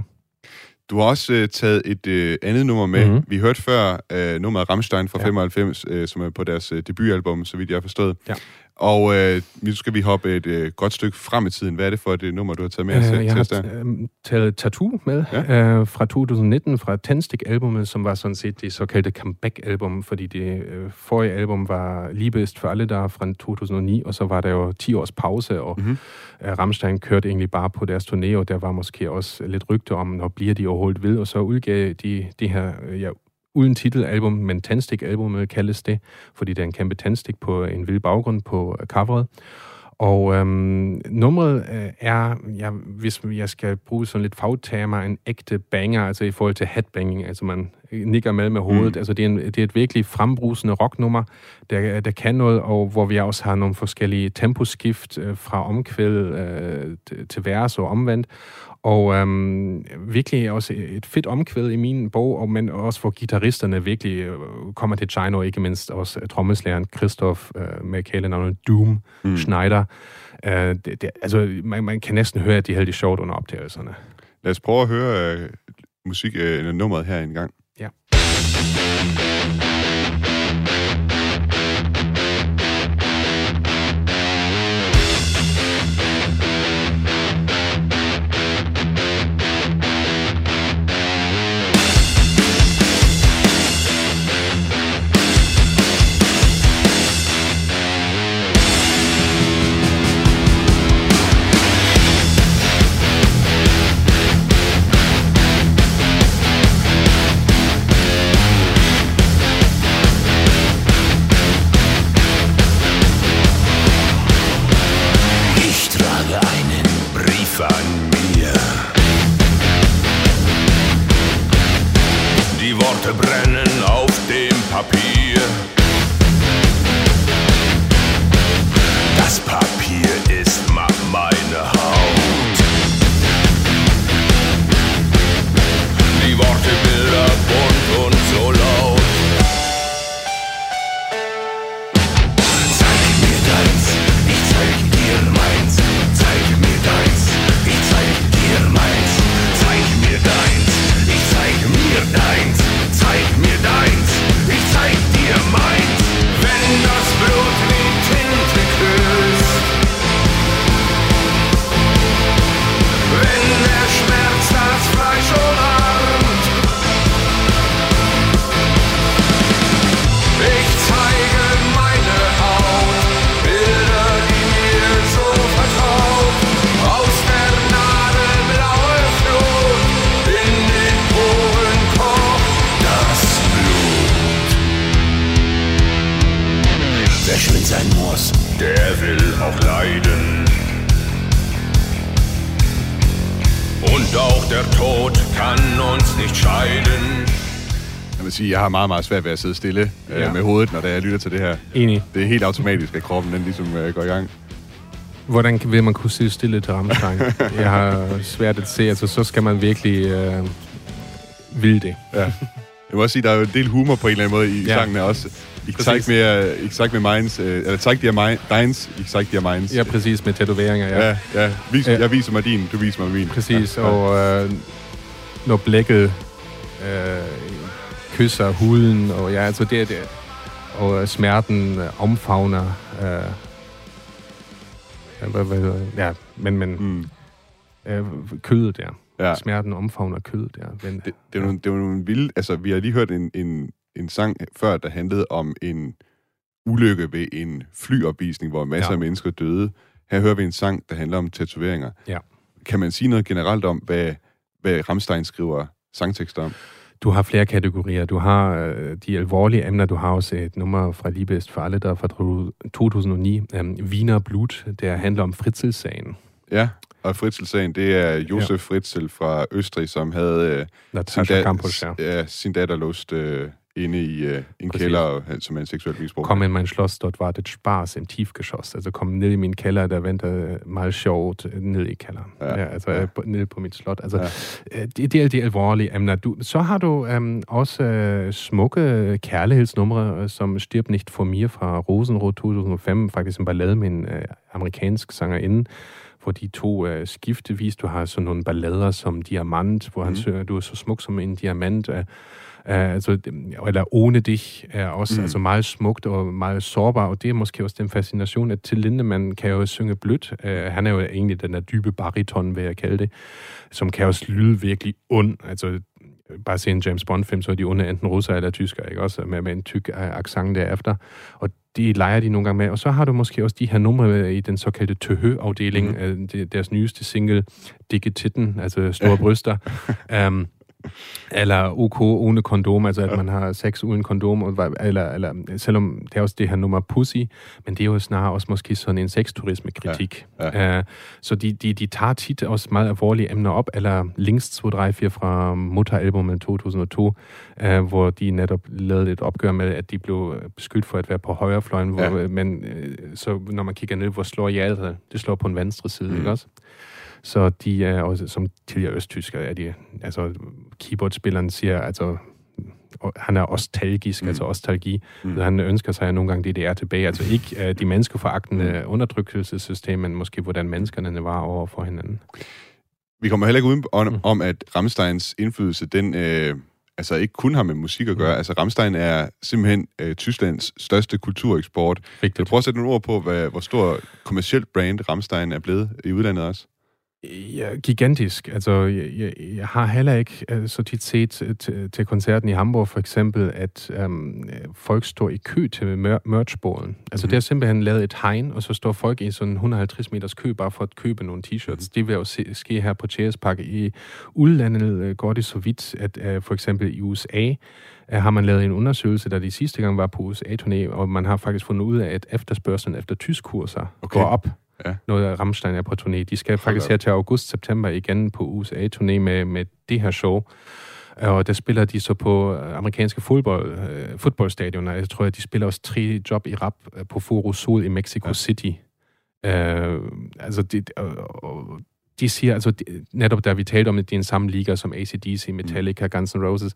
Du har også øh, taget et øh, andet nummer med. Mhm. Mm-hmm. Vi hørte før øh, nummeret Rammstein fra ja. 95, øh, som er på deres øh, debutalbum, så vidt jeg har forstået. Ja. Og øh, nu skal vi hoppe et øh, godt stykke frem i tiden. Hvad er det for et øh, nummer, du har taget med øh, til, jeg til har øh, taget Tattoo med Ja. øh, fra 2019, fra Tændstik-albummet, som var sådan set det såkaldte comeback-album, fordi det øh, forrige album var Lige bedst for alle der fra 2009, og så var der jo 10 års pause, og Mhm. mm-hmm. øh, Rammstein kørte egentlig bare på deres turné, og der var måske også lidt rygte om, når bliver de overholdt ved, og så udgav de det her, øh, ja, uden titelalbum, men Tændstik-albummet kaldes det, fordi der er en kæmpe tændstik på en vild baggrund på øh, coveret. Og øhm, nummeret øh, er, ja, hvis jeg skal bruge sådan lidt fagtermer, en ægte banger, altså i forhold til headbanging, altså man nikker med med hovedet. Mm. Altså det er, en, det er et virkelig frembrusende rocknummer, der, der kan noget, og hvor vi også har nogle forskellige temposkift øh, fra omkvæd øh, til vers og omvendt. Og øhm, virkelig også et fedt omkvæd i min bog, og, men også hvor gitarristerne virkelig øh, kommer til Chino, ikke mindst også øh, trommeslæren Christoph øh, med kælenavnet Doom mm. Schneider. Øh, det, det, altså, man, man kan næsten høre, at de havde det sjovt under optagelserne. Lad os prøve at høre øh, musik, øh, nummeret her en gang. Ja. Rammstein har meget, meget svært ved at sidde stille. Ja. øh, med hovedet, når jeg lytter til det her. Enig. Det er helt automatisk, at kroppen den ligesom øh, går i gang. Hvordan vil man kunne sidde stille til Rammstein? Jeg har svært at se, altså så skal man virkelig øh, ville det. Ja. Jeg må også sige, der er jo en del humor på en eller anden måde i ja. Ja. sangen her også. I Præcis. sagt mere, ikke sagt med minds, øh, eller sagt dir mi- deins, ikke sagt dir minds. Ja, præcis med tatoveringer, ja. ja, ja. Vis, Ja. jeg viser mig din, du viser mig min. Præcis, ja. og øh, når blækket øh, kysser huden, og ja, altså det er det. Og øh, smerten øh, omfavner... Øh, ja, hvad, hvad, hedder det? ja, men, men Mm. øh, kødet der. Ja. Ja. Smerten omfavner kødet der. Men, Det, det, er nogle, det er nogle vilde... Altså, vi har lige hørt en, en, en sang før, der handlede om en ulykke ved en flyopvisning, hvor masser ja. Ja. af mennesker døde. Her hører vi en sang, der handler om tatoveringer. Ja. Kan man sige noget generelt om, hvad, hvad Ramstein skriver sangtekster om? Du har flere kategorier. Du har øh, de alvorlige emner. Du har også et nummer fra Libest for alle, der er fra 2009. Um, Wiener Blut, der handler om Fritzl-sagen. Ja, og Fritzl-sagen, det er Josef ja. Fritzl fra Østrig, som havde øh, sin, Campos, ja. sin datter låst øh, inde i øh, en Præcis. kælder, han- som er en seksuel misbrug. Kom in mein Schloss, dort wartet Spaß im Tiefgeschoss. Altså kom ned i min kælder, der venter mal sjovt ned i kælderen. Ja. Ja, altså Ja. ned på mit slot. Altså, Ja. ja. det, det er de alvorlige emner. Du, så har du um, også uh, smukke kærlighedsnumre, øh, som Stirb nicht for mir fra Rosenrot 2005, faktisk en ballade med en uh, amerikansk sangerinde, hvor de to uh, skiftevis, du har sådan nogle ballader som Diamant, hvor han synger, du er så smuk som en diamant, Uh, altså, det- eller Ohne dich er også Mm. altså meget smukt og meget sårbar, og det er måske også den fascination, at til Lindemann kan jo synge blødt. Uh, han er jo egentlig den der dybe bariton, vil jeg kalde det, som kan også lyde virkelig ond. Altså, bare se en James Bond-film, så er de onde enten russer eller tysker, ikke også? Med, med en tyk uh, accent derefter. Og de leger de nogle gange med. Og så har du måske også de her numre i den såkaldte Tøhø-afdeling, mm. deres nyeste single, Dikke Titten, altså store bryster. Um, eller OK uden kondom, altså at man har sex uden kondom, og eller, eller selvom det er også det her nummer Pussy, men det er jo snarere også måske sådan en sexturisme-kritik. Ja, Ja, så de, de, de tager tit også meget alvorlige emner op, eller Links 234 fra Mutter-albumet 2002, uh, hvor de netop lavede et opgør med, at de blev beskyldt for at være på højrefløjen, hvor, Ja. ja. men øh, så når man kigger ned, hvor slår hjertet, det slår på den venstre side, mm. ikke også? Så de er også, som tidligere østtysker, er de, altså keyboardspilleren siger, altså han er ostalgisk, Mm. altså ostalgi. Mm. Så han ønsker sig nogle gange DDR tilbage. Altså ikke uh, de menneskeforagtende Mm. undertrykkelsessystem, men måske hvordan menneskerne var over for hinanden. Vi kommer heller ikke uden om, Mm. om at Rammsteins indflydelse, den øh, altså ikke kun har med musik at gøre. Mm. Altså Rammstein er simpelthen øh, Tysklands største kultureksport. Kan du Rigtigt. prøve at sætte nogle ord på, hvad, hvor stor kommercielt brand Rammstein er blevet i udlandet også? Ja, gigantisk. Altså, jeg, jeg, jeg har heller ikke uh, så tit set øh, til, til koncerten i Hamburg for eksempel, at um, folk står i kø til mer- merchbåden. Altså, Mhm. det er simpelthen lavet et hegn, og så står folk i sådan 150 meters kø bare for at købe nogle t-shirts. Mhm. Det vil jo se, ske her på Park. I udlandet uh, går det så vidt, at uh, for eksempel i USA uh, har man lavet en undersøgelse, der de sidste gang var på USA-turné, og man har faktisk fundet ud af, at efterspørgselen efter tyskkurser Okay. okay. går op Ja. når Rammstein er på turné. De skal faktisk op. her til august-september igen på USA-turné med, med det her show. Og der spiller de så på øh, amerikanske fodbold, øh, fodboldstadioner. Jeg tror, at de spiller også tre job i rap øh, på Foro Sol i Mexico Ja. City. Øh, altså, det, og, de siger, altså de, netop da vi talte om, at det er en samme liga som ACDC, Metallica, Guns N' Roses,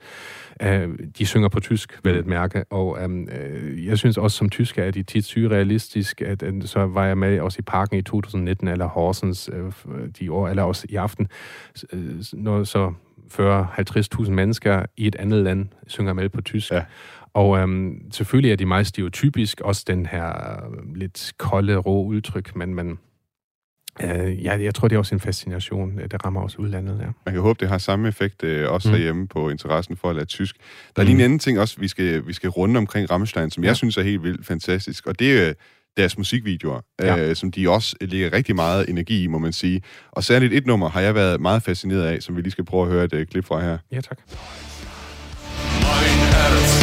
øh, de synger på tysk, vil jeg mærke, og øhm, øh, jeg synes også som tysker, at de tit surrealistisk, at, at så var jeg med også i parken i 2019, eller Horsens øh, de år, eller også i aften, øh, når så 40-50.000 mennesker i et andet land synger med på tysk. Ja. Og øhm, selvfølgelig er de meget stereotypisk, også den her øh, lidt kolde, rå udtryk, men, men øh, ja, jeg tror, det er også en fascination, øh, der rammer os udlandet. Ja. Man kan håbe, det har samme effekt øh, også mm. Mm. herhjemme på interessen for at lære tysk. Der er Mm. lige en anden ting også, vi skal, vi skal runde omkring Rammstein, som ja. jeg synes er helt vildt fantastisk, og det er øh, deres musikvideoer, Ja. øh, som de også lægger rigtig meget energi i, må man sige. Og særligt et nummer har jeg været meget fascineret af, som vi lige skal prøve at høre et øh, klip fra her. ja, tak. Mein Herz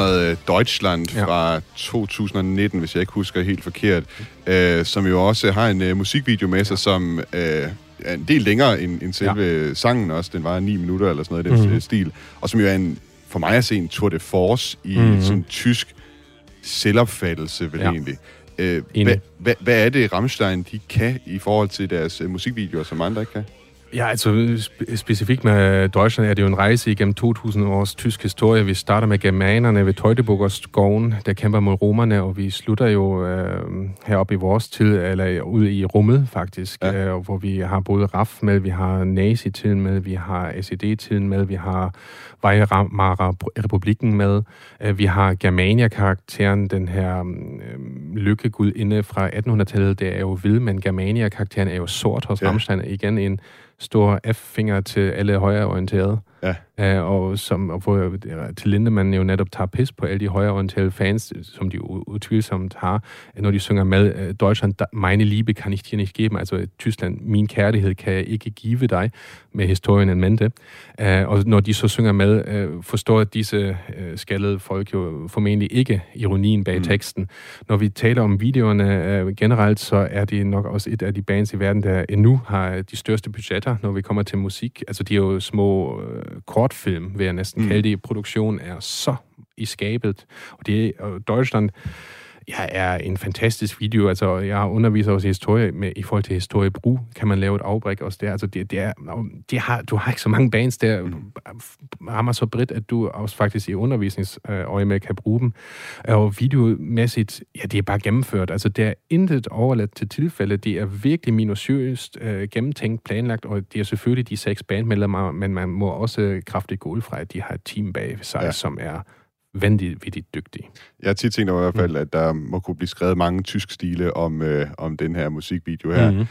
øh, Deutschland Ja. fra 2019, hvis jeg ikke husker helt forkert, øh, som jo også har en øh, musikvideo med sig, som øh, er en del længere end, end selve ja. sangen også. Den var 9 minutter eller sådan noget i den Mhm. mm. stil. Og som jo er en, for mig at se en tour de force i mm. Mhm. sådan tysk selvopfattelse, vel ja. Ja. egentlig. Øh, hvad, hvad, hvad er det, Rammstein de kan i forhold til deres øh, musikvideoer, som andre ikke kan? Ja, altså spe- specifikt med Deutschland er det jo en rejse igennem 2000 års tysk historie. Vi starter med germanerne ved Teutoburger skoven, der kæmper mod romerne, og vi slutter jo øh, heroppe i vores tid, eller ude i rummet faktisk, Ja. øh, hvor vi har både RAF med, vi har Nazi-tiden med, vi har SED-tiden med, vi har Weimar-republikken med, øh, vi har Germania-karakteren, den her øh, lykkegudinde fra 1800-tallet, det er jo hvid, men Germania-karakteren er jo sort hos Ja. Rammstein. Igen en stor F-finger til alle højreorienterede. Ja. Uh, og, som, og hvor øh, til Lindemann jo netop tager pis på alle de højreorienterede fans, som de utvivlsomt har, når de synger med, uh, Deutschland, meine Liebe kan ich dir nicht geben, altså Tyskland, min kærlighed kan jeg ikke give dig, med historien en mente. Uh, og når de så synger med, uh, forstår disse uh, skaldede folk jo formentlig ikke ironien bag Mm. teksten. Når vi taler om videoerne uh, generelt, så er det nok også et af de bands i verden, der endnu har de største budgetter, når vi kommer til musik. Altså, de er jo små øh, kortfilm, vil jeg næsten Mm. kalde det. Produktionen er så i skabet. Og det er, Deutschland ja, er en fantastisk video. Altså, jeg underviser også historie, med, i forhold til historiebrug, kan man lave et afbræk også der. Altså, det, det er, det har, du har ikke så mange bands der, Mm. du rammer så bredt, at du også faktisk i undervisningsøje med kan bruge dem. Og videomæssigt, ja, det er bare gennemført. Altså, det er intet overladt til tilfælde. Det er virkelig minutiøst øh, gennemtænkt, planlagt, og det er selvfølgelig de seks bandmedlemmer, men man må også kraftigt gå ud fra, at de har et team bag sig, ja. som er vanvittigt dygtige. Jeg har tit tænkt over i hvert fald, at der må kunne blive skrevet mange tysk stile om, øh, om den her musikvideo her. Mm.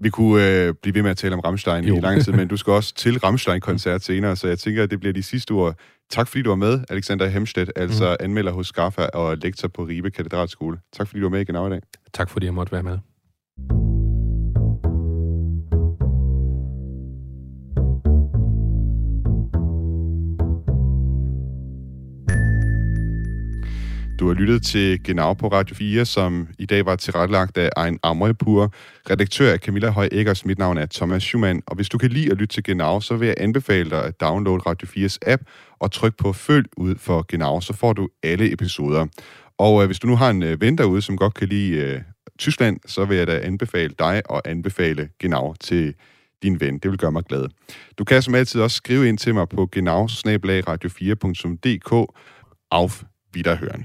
Vi kunne øh, blive ved med at tale om Rammstein Jo. i lang tid, men du skal også til Rammstein-koncert senere, så jeg tænker, at det bliver de sidste ord. Tak fordi du var med, Alexander Hemstedt, altså mm. anmelder hos Skaffa og lektor på Ribe Katedralskole. Tak fordi du var med i Genau i dag. Tak fordi jeg måtte være med. Du har lyttet til Genau på Radio 4, som i dag var tilrettelagt af Ein Amrepur. Redaktør er Camilla Høj Eggers. Mit navn er Thomas Schumann. Og hvis du kan lide at lytte til Genau, så vil jeg anbefale dig at downloade Radio 4's app og tryk på følg ud for Genau, så får du alle episoder. Og øh, hvis du nu har en øh, ven derude, som godt kan lide øh, Tyskland, så vil jeg da anbefale dig at anbefale Genau til din ven. Det vil gøre mig glad. Du kan som altid også skrive ind til mig på genau radio4.dk. Auf Wiederhören.